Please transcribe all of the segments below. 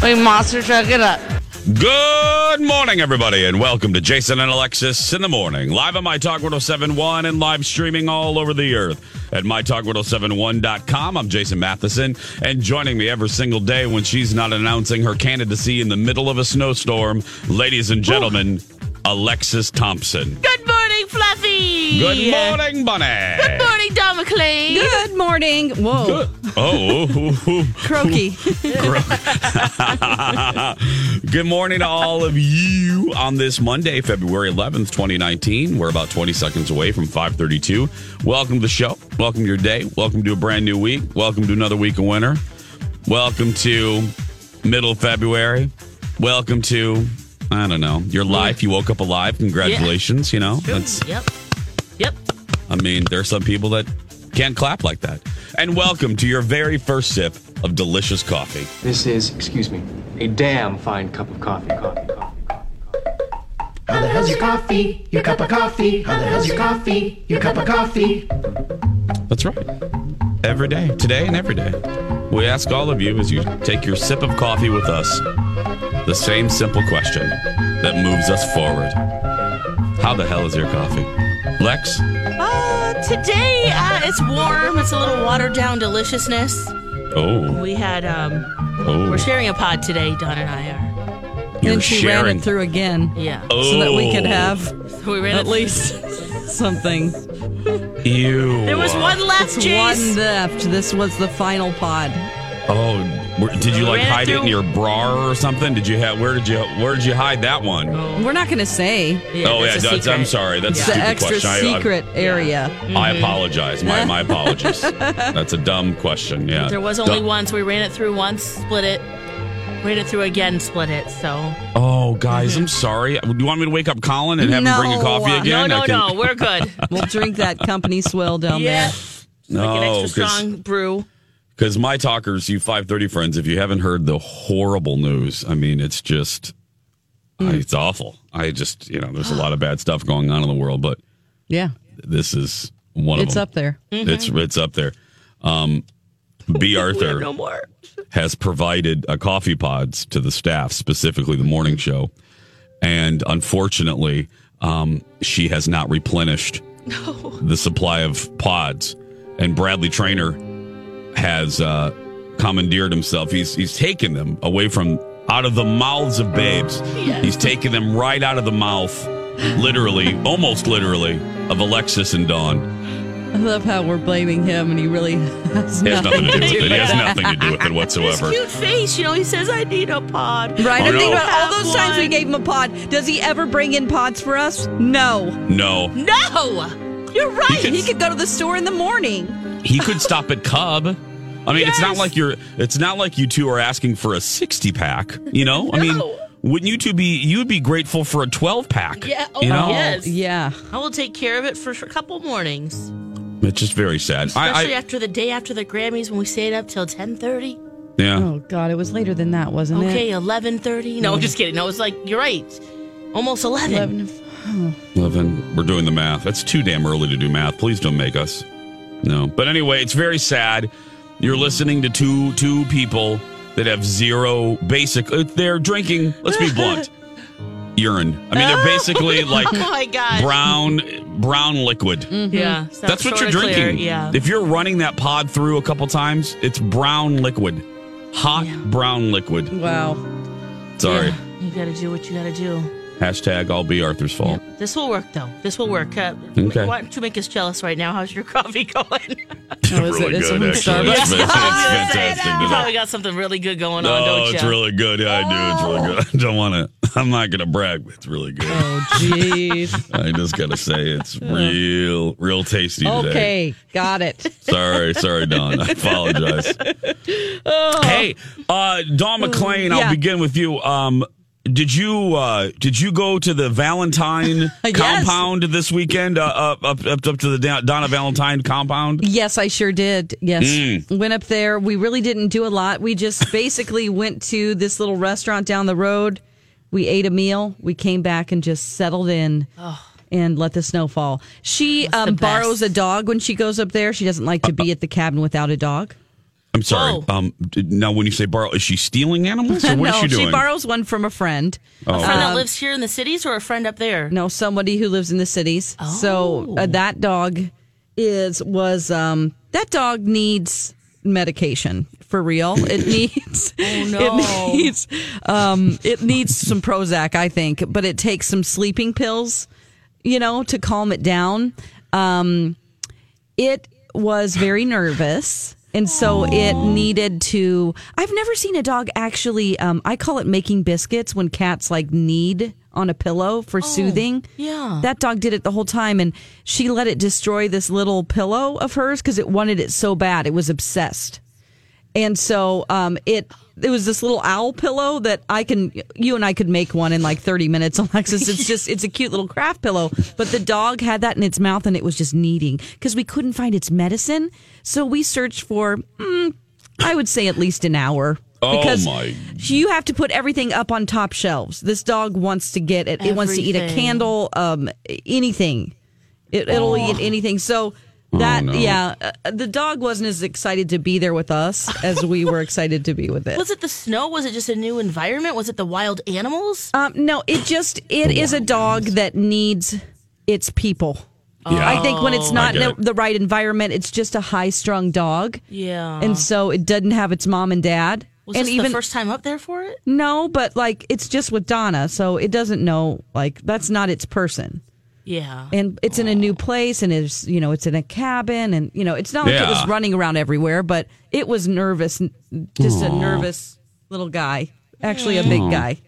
Hey, monster truck it up. Good morning, everybody, and welcome to Jason and Alexis in the morning. Live on My Talk 1071 and live streaming all over the earth at MyTalk1071.com. I'm Jason Matheson, and joining me every single day when she's not announcing her candidacy in the middle of a snowstorm, ladies and gentlemen, Alexis Thompson. Good. Good morning, Bunny. Good morning, Don McLean. Good morning. Whoa. Good- Oh, Croaky. Good morning to all of you on this Monday, February 11th, 2019. We're about 20 seconds away from 532. Welcome to the show. Welcome to your day. Welcome to a brand new week. Welcome to another week of winter. Welcome to middle of February. Welcome to, I don't know, your mm. life. You woke up alive. Congratulations. You know, that's, Yep. Yep. I mean, there are some people that can't clap like that. And welcome to your very first sip of delicious coffee. This is, excuse me, a damn fine cup of coffee. Coffee, coffee, coffee. How the hell's your coffee? Your cup of coffee? How the hell's your coffee? Your cup of coffee? That's right. Every day, today and every day. We ask all of you as you take your sip of coffee with us the same simple question that moves us forward. How the hell is your coffee? Lex? Uh, today, uh, it's warm. It's a little watered down deliciousness. Oh, We had, um, oh. we're sharing a pod today, Don and I are. You're then she sharing. ran it through again Yeah. Oh, so that we could have So we ran at least something. Ew. There was one left, It's Jace. one left. This was the final pod. Oh, where- did you like hide it in your bra or something? Did you have? Where did you? Where did you hide that one? We're not going to say. Yeah, oh yeah, that's a that's, I'm sorry. That's It's a the stupid extra question. I- I- secret area. I, mm-hmm. apologize. My my apologies. That's a dumb question. Yeah. There was only Dumb- one, so we ran it through once, split it, ran it through again, split it. So Oh, guys, mm-hmm. I'm sorry. Uh, do you want me to wake up Colin and have him bring you coffee uh, again? no, no, can- no, we're good. We'll drink that company swill down yeah, there. No, like an extra 'cause- strong brew. Because my talkers, you 530 friends, if you haven't heard the horrible news, I mean, it's just. I- it's awful. I just, you know, there's a lot of bad stuff going on in the world, but Yeah. this is one It's of them. up there. It's it's up there. Um, B. Arthur No more. has provided a coffee pods to the staff, specifically the morning show, and unfortunately, um, she has not replenished no. the supply of pods. And Bradley Trainer has uh, commandeered himself. He's he's taken them away from out of the mouths of babes. He's taken them right out of the mouth, literally, almost literally, of Alexis and Dawn. I love how we're blaming him and he really has It has nothing to do with it. He has nothing to do with it His whatsoever. cute face, you know, he says, I need a pod. Right? Oh, and think about all those times we gave him a pod. Does he ever bring in pods for us? No. No, No! You're right. could- He could go to the store in the morning. he could stop at Cub. I mean, it's not like you're. It's not like you two are asking for a sixty pack. You know, I mean, wouldn't you two be? You would be grateful for a twelve pack. Yeah, oh, you know, yes. Yeah. I will take care of it for a couple mornings. it's just very sad. Especially I, I after the day after the Grammys when we stayed up till 10.30. yeah. Oh God, it was later than that, wasn't it? Okay, 11.30. No, I'm just kidding. No, it was like, you're right. Almost 11. Eleven. Eleven. We're doing the math. That's too damn early to do math. Please don't make us. No. But anyway, it's very sad. You're listening to two two people that have zero basic. uh, They're drinking. Let's be blunt. Urine. I mean, they're basically like Oh my God. brown brown liquid. Yeah. so That's what you're sorta clear, drinking. Yeah. If you're running that pod through a couple times, it's brown liquid. hot brown liquid. Wow. Sorry. Yeah, you got to do what you got to do. Hashtag all be Arthur's fault. This will work, though. This will work. Uh, Okay. Why don't you make us jealous right now? How's your coffee going? Oh, is really it? Is it good, from actually. Starbucks? It's, it's, it's fantastic. you probably got something really good going on, No, don't you? it's really good. Yeah, I do. It's really good. I don't want to. I'm not going to brag, but it's really good. Oh, jeez. I just got to say it's real, real tasty today. okay, got it. Sorry, sorry, Don. I apologize. Hey, uh, Don McClain, I'll Yeah. begin with you. Um, did you uh, did you go to the Valentine Yes. compound this weekend? Uh, up, up up up to the Donna Valentine compound. Yes, I sure did. Yes. Mm. Went up there. We really didn't do a lot. We just basically went to this little restaurant down the road. We ate a meal. We came back and just settled in and let the snow fall. She um, borrows a dog when she goes up there. She doesn't like to be at the cabin without a dog. I'm sorry. Oh. Um, now, when you say borrow, is she stealing animals or what no, is she doing? she borrows one from a friend. A friend Oh. that lives here in the cities or a friend up there? No, somebody who lives in the cities. So uh, Oh. that dog is was um that dog needs medication for real. It needs Oh, no. it needs um it needs some Prozac, I think, but it takes some sleeping pills, you know, to calm it down. Um it was very nervous. And so it needed to. I've never seen a dog actually. Um, I call it making biscuits when cats like knead on a pillow for soothing. yeah. That dog did it the whole time, and she let it destroy this little pillow of hers because it wanted it so bad. It was obsessed. And so um, it it was this little owl pillow that I can you and I could make one in like 30 minutes Alexis. It's just it's a cute little craft pillow. But the dog had that in its mouth and it was just kneading because we couldn't find its medicine. So we searched for mm, I would say at least an hour. Oh, because my. you have to put everything up on top shelves. This dog wants to get it. It wants to eat a candle um anything. It, it'll eat anything. So that no. yeah uh, the dog wasn't as excited to be there with us as we were excited to be with it Was it the snow? Was it just a new environment? Was it the wild animals? um, no it just it is a dog that needs its people Yeah. i think when it's not I in it. the right environment it's just a high strung dog Yeah. and so it doesn't have its mom and dad was and this even the first time up there for it? no but like it's just with donna so it doesn't know like that's not its person Yeah. and it's in a new place and it's you know it's in a cabin and you know it's not like it was running around everywhere but it was nervous n- just a nervous little guy actually a big guy.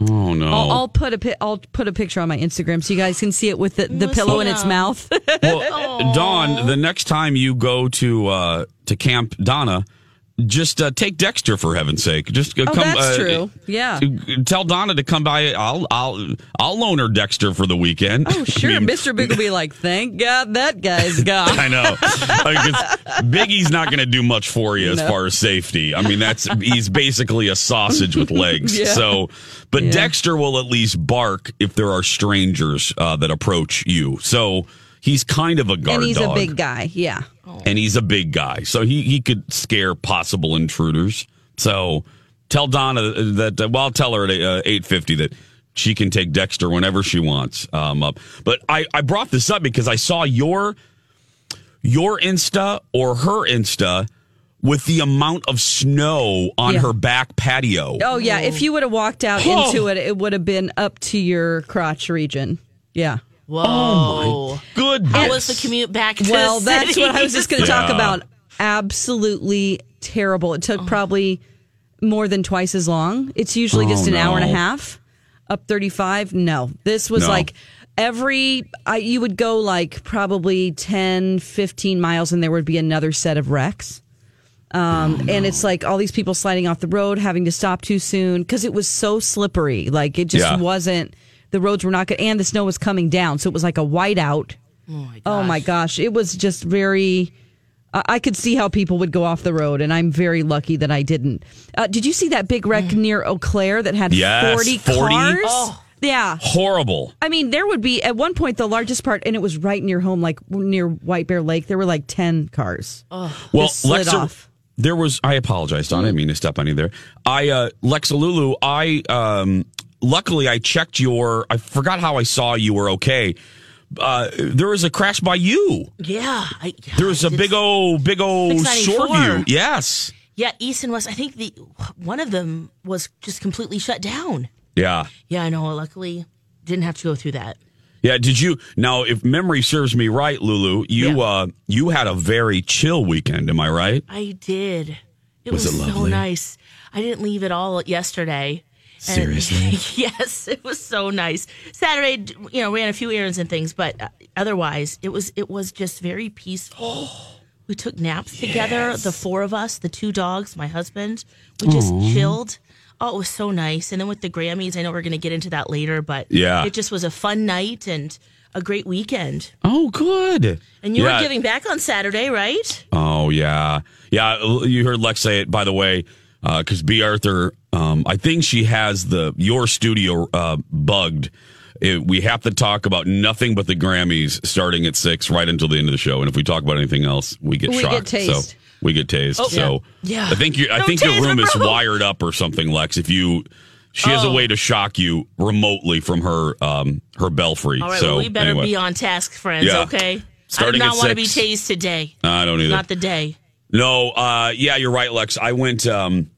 Oh no. I'll, I'll put a pi- I'll put a picture on my Instagram so you guys can see it with the, the pillow in its mouth. Well, Dawn, the next time you go to uh, to Camp Donna, just uh, take Dexter for heaven's sake. Just uh, Oh, come. that's uh, true. Yeah. Tell Donna to come by. I'll I'll I'll loan her Dexter for the weekend. oh sure I mean, Mr. Big will be like thank God that guy's gone I know. Like, Biggie's not going to do much for you as far as safety. I mean, that's he's basically a sausage with legs. Yeah. So, but Yeah. Dexter will at least bark if there are strangers uh, that approach you. So he's kind of a guard and he's dog a big guy yeah and he's a big guy, so he he could scare possible intruders. So tell Donna that. Uh, well, I'll tell her at uh, eight fifty that she can take Dexter whenever she wants um, up. But I I brought this up because I saw your your Insta or her Insta with the amount of snow on Yeah. her back patio. oh yeah if you would have walked out Oh. into it it would have been up to your crotch region yeah Whoa. Oh, Goodness. How was the commute back to Well, the that's city? what I was just going to talk about. Absolutely terrible. It Oh. took probably more than twice as long. It's usually Oh, just an hour and a half. Up 35? No. This was No. like every I you would go like probably 10, 15 miles and there would be another set of wrecks. Um, and it's like all these people sliding off the road, having to stop too soon because it was so slippery. Like it just Yeah. wasn't. The roads were not good, and the snow was coming down, so it was like a whiteout. Oh my gosh, it was just very. I I could see how people would go off the road, and I'm very lucky that I didn't. Uh, did you see that big wreck near Eau Claire that had Yes, 40 40? cars? Oh. Yeah. Horrible. I mean, there would be at one point the largest part, and it was right near home, like near White Bear Lake. There were like 10 cars. Oh, well, Just slid Lexa, off. there was. I apologize, Don. I didn't mean to step on you there. I uh, Lexalulu. I um, luckily I checked your. I forgot how I saw you were okay. Uh, there was a crash by you. Yeah. I, There was a big old, big old 694. Shoreview. Yes. Yeah, East and West. I think the one of them was just completely shut down. Yeah. Yeah, I know. Luckily, didn't have to go through that. Yeah, did you now if memory serves me right, Lulu, you Yeah. uh you had a very chill weekend, am I right? I did. It Was was, it so nice. I didn't leave at all yesterday. Seriously? yes, it was so nice. Saturday, you know, we ran a few errands and things, but uh, otherwise, it was it was just very peaceful. we took naps together, the four of us, the two dogs, my husband. We just chilled. Oh, it was so nice. And then with the Grammys, I know we're going to get into that later, but Yeah. it just was a fun night and a great weekend. Oh, good. And you Yeah. were giving back on Saturday, right? Oh yeah, yeah. You heard Lex say it, by the way, because B. Arthur, um, I think she has the your studio uh, bugged. It, we have to talk about nothing but the Grammys starting at six, right until the end of the show. And if we talk about anything else, we get We shocked. tased. So we get tased. Oh, so yeah. I think you. I Don't think your room is wired up or something, Lex. If you. She has a Oh. way to shock you remotely from her um, her belfry. All right, so well, we better anyway. be on task, friends, Yeah. okay? Starting I do not want to be tased today. I don't either. Not the day. No, uh, yeah, you're right, Lex. I went um,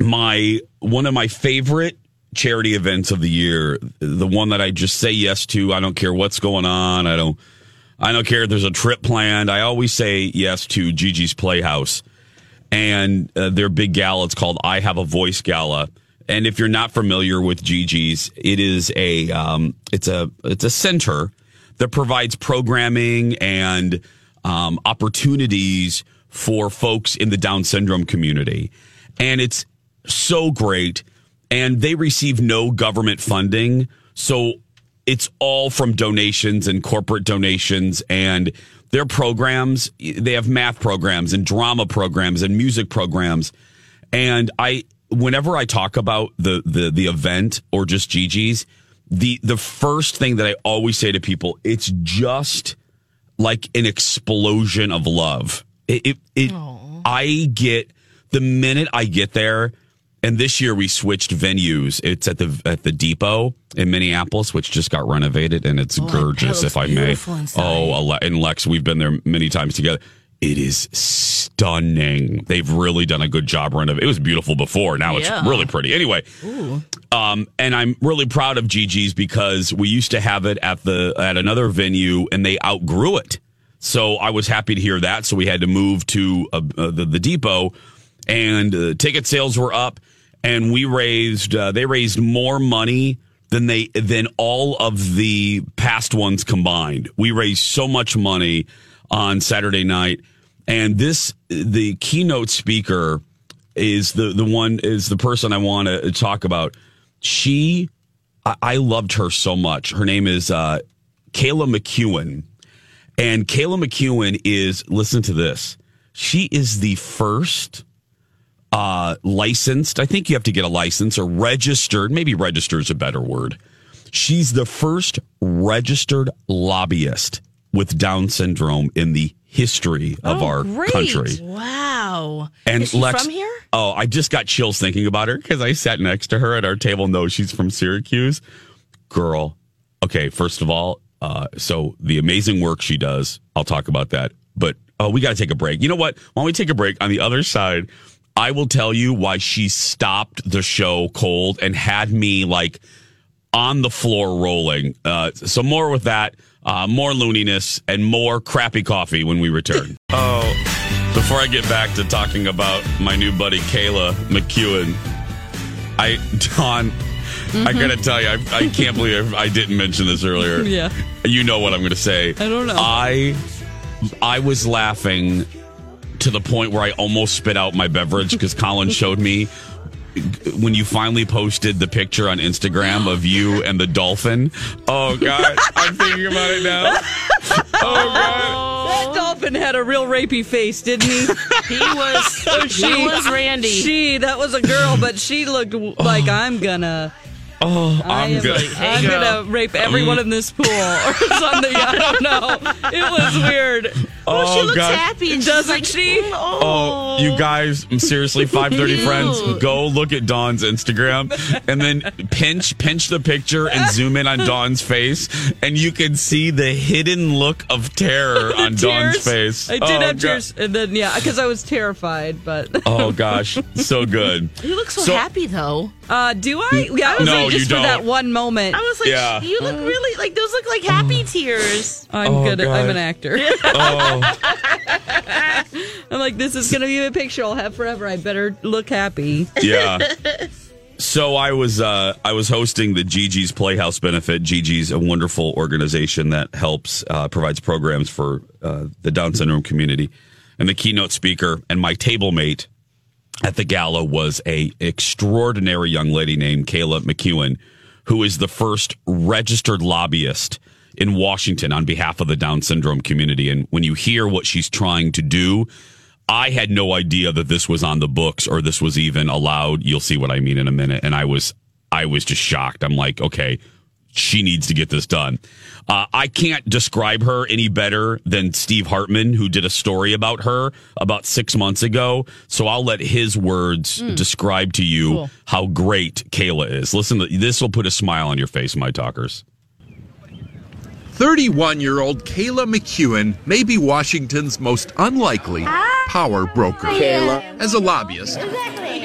my one of my favorite charity events of the year, the one that I just say yes to. I don't care what's going on. I don't. I don't care if there's a trip planned. I always say yes to Gigi's Playhouse and uh, their big gala. It's called I Have a Voice Gala. And if you're not familiar with Gigi's, it is a um, it's a it's a center that provides programming and um, opportunities for folks in the Down syndrome community, and it's so great. And they receive no government funding, so it's all from donations and corporate donations and their programs. They have math programs and drama programs and music programs. And i whenever i talk about the the the event or just gigi's the the first thing that i always say to people it's just like an explosion of love. It it, it i get the minute i get there and this year we switched venues. It's at the at the depot in Minneapolis, which just got renovated, and it's Oh, I bet it gorgeous, if I may. inside. Oh, and Lex, we've been there many times together. It is stunning. They've really done a good job renovating. It was beautiful before. Now Yeah. it's really pretty. Anyway, um, and I'm really proud of Gigi's because we used to have it at the at another venue, and they outgrew it. So I was happy to hear that. So we had to move to uh, uh, the, the depot, and uh, ticket sales were up, and we raised uh, they raised more money than they than all of the past ones combined. We raised so much money on Saturday night, and this the keynote speaker is the the one is the person I want to talk about. She, I, I loved her so much. Her name is uh, Kayla McEwen. And Kayla McEwen is, listen to this. She is the first uh, licensed, I think you have to get a license or registered, maybe register is a better word. She's the first registered lobbyist with Down syndrome in the history of Oh, our great. country. Wow. And Is she Lex, from here? Oh, I just got chills thinking about her because I sat next to her at our table. No, she's from Syracuse. Girl. Okay, first of all, uh, so the amazing work she does, I'll talk about that. But oh, we got to take a break. You know what? Why don't we take a break? On the other side, I will tell you why she stopped the show cold and had me like on the floor rolling. Uh, so more with that, uh, more looniness, and more crappy coffee when we return. oh, before I get back to talking about my new buddy Kayla McEwen, I Don, I gotta tell you, I, I can't believe I didn't mention this earlier. Yeah. you know what I'm gonna say. I don't know. I I was laughing to the point where I almost spit out my beverage because Colin showed me when you finally posted the picture on Instagram of you and the dolphin. Oh God, I'm thinking about it now. Oh God. That dolphin had a real rapey face, didn't he? He was. he was Randy. She, that was a girl, but she looked oh. like I'm gonna. Oh, I I'm am, good. I'm gonna rape everyone um, in this pool or something. I don't know. It was weird. Oh, she looks God. happy, and Doesn't like, she? "Mm, Oh, Oh, you guys, seriously, 530 friends, go look at Dawn's Instagram and then pinch pinch the picture and zoom in on Dawn's face and you can see the hidden look of terror on Dawn's face. I did oh, have God. tears, and then yeah, because I was terrified. But Oh gosh, so good. You look so, So- happy though. Uh, do I? Yeah, I was No, like, just for that don't. one moment. I was like, Yeah. you look really like those look like happy tears. I'm Oh, good. At, I'm an actor. Oh, I'm like, this is gonna be a picture I'll have forever. I better look happy. yeah. So I was uh, I was hosting the Gigi's Playhouse benefit. Gigi's a wonderful organization that helps uh, provides programs for uh, the Down syndrome community. And the keynote speaker and my table mate at the gala was a extraordinary young lady named Kayla McEwen, who is the first registered lobbyist in Washington on behalf of the Down syndrome community. And when you hear what she's trying to do, I had no idea that this was on the books or this was even allowed. You'll see what I mean in a minute. And I was, I was just shocked. I'm like, okay, she needs to get this done. Uh, I can't describe her any better than Steve Hartman, who did a story about her about six months ago. So I'll let his words describe to you how great Kayla is. Listen, to, this will put a smile on your face, my talkers. 31 year old Kayla McEwen may be Washington's most unlikely power broker. Kayla. As a lobbyist,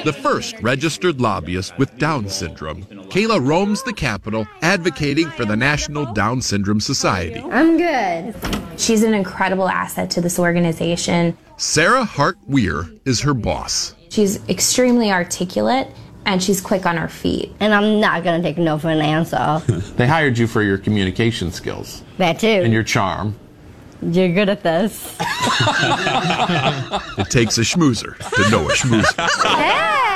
the first registered lobbyist with Down syndrome, Kayla roams the Capitol advocating for the National Down Syndrome Society. I'm good. She's an incredible asset to this organization. Sarah Hart Weir is her boss. She's extremely articulate and she's quick on her feet. And I'm not going to take no for an answer. They hired you for your communication skills that too. and your charm. You're good at this. It takes a schmoozer to know a schmoozer.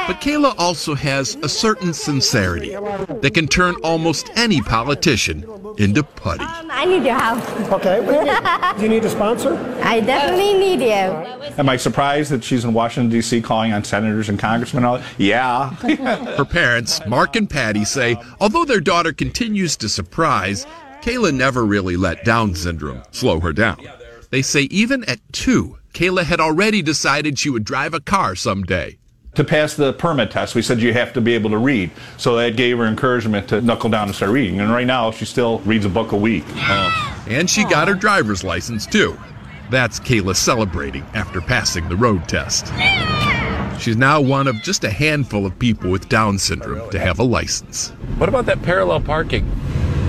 But Kayla also has a certain sincerity that can turn almost any politician into putty. Um, I need your help. Okay. Do you need a sponsor? I definitely need you. Am I surprised that she's in Washington, D.C., calling on senators and congressmen? and all that? Yeah. Her parents, Mark and Patty, say although their daughter continues to surprise, Kayla never really let Down syndrome slow her down. They say even at two, Kayla had already decided she would drive a car someday. to pass the permit test, we said you have to be able to read. So that gave her encouragement to knuckle down and start reading. And right now, she still reads a book a week. Uh, and she got her driver's license too. That's Kayla celebrating after passing the road test. She's now one of just a handful of people with Down syndrome to have a license. What about that parallel parking?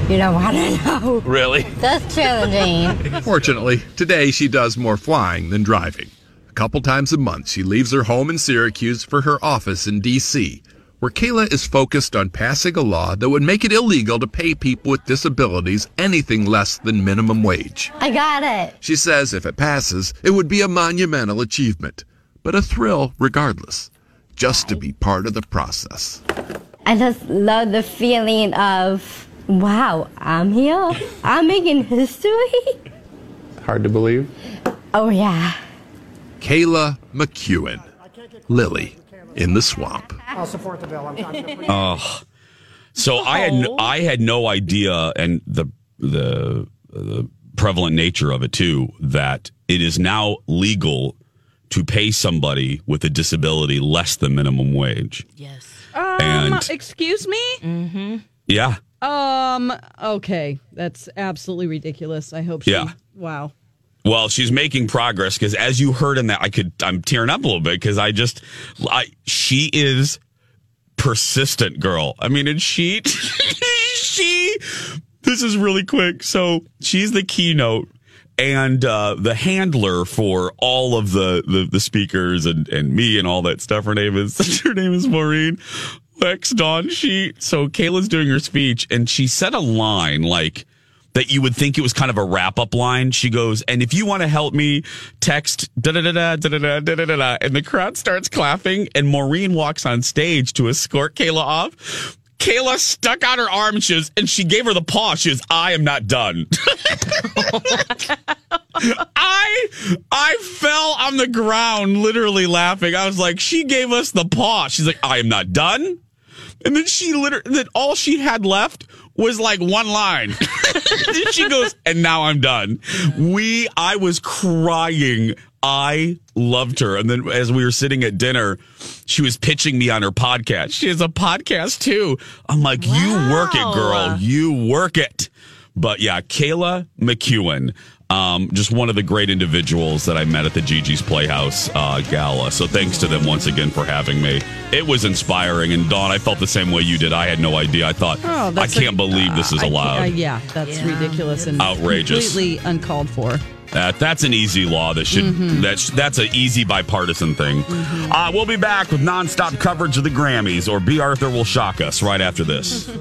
You don't want to know. Really? That's challenging. Fortunately, today she does more flying than driving. A couple times a month, she leaves her home in Syracuse for her office in D.C., where Kayla is focused on passing a law that would make it illegal to pay people with disabilities anything less than minimum wage. I got it. She says if it passes, it would be a monumental achievement, but a thrill regardless, just to be part of the process. I just love the feeling of, wow, I'm here. I'm making history. Hard to believe. Oh, yeah. Kayla McEwen, Lily in the swamp. I'll support the bill. I'm, I'm Oh, so I had no, I had no idea, and the the the prevalent nature of it too, that it is now legal to pay somebody with a disability less than minimum wage. Yes. Um, And- excuse me. Mm-hmm. Yeah, Um. Okay, that's absolutely ridiculous. I hope she. Yeah. Wow. Well, she's making progress because, as you heard in that, I could I'm tearing up a little bit because I just I she is persistent girl. I mean, and she she this is really quick. So she's the keynote and uh, the handler for all of the, the the speakers and and me and all that stuff. Her name is her name is Maureen. Lex Dawn. She so Kayla's doing her speech and she said a line like that you would think it was kind of a wrap up line. She goes, and if you want to help me, text da da da da da da da da da. And the crowd starts clapping, and Maureen walks on stage to escort Kayla off. Kayla stuck out her arm and she was, and she gave her the paw. She was, I am not done. I I fell on the ground literally laughing. I was like, she gave us the paw. She's like, I am not done. And then she literally, then all she had left was like one line. she goes, and now I'm done. We, I was crying. I loved her. And then as we were sitting at dinner, she was pitching me on her podcast. She has a podcast too. I'm like, you work it, girl. You work it. But yeah, Kayla McEwen. Um, just one of the great individuals that I met at the Gigi's Playhouse uh, gala. So thanks to them once again for having me. It was inspiring. And Dawn, I felt the same way you did. I had no idea. I thought, Oh, I can't a- believe this is I allowed. uh, yeah, that's ridiculous and Outrageous. completely uncalled for. That that's an easy law that should Mhm. that's that's an easy bipartisan thing. Mm-hmm. Uh, we'll be back with nonstop coverage of the Grammys, or B. Arthur will shock us right after this.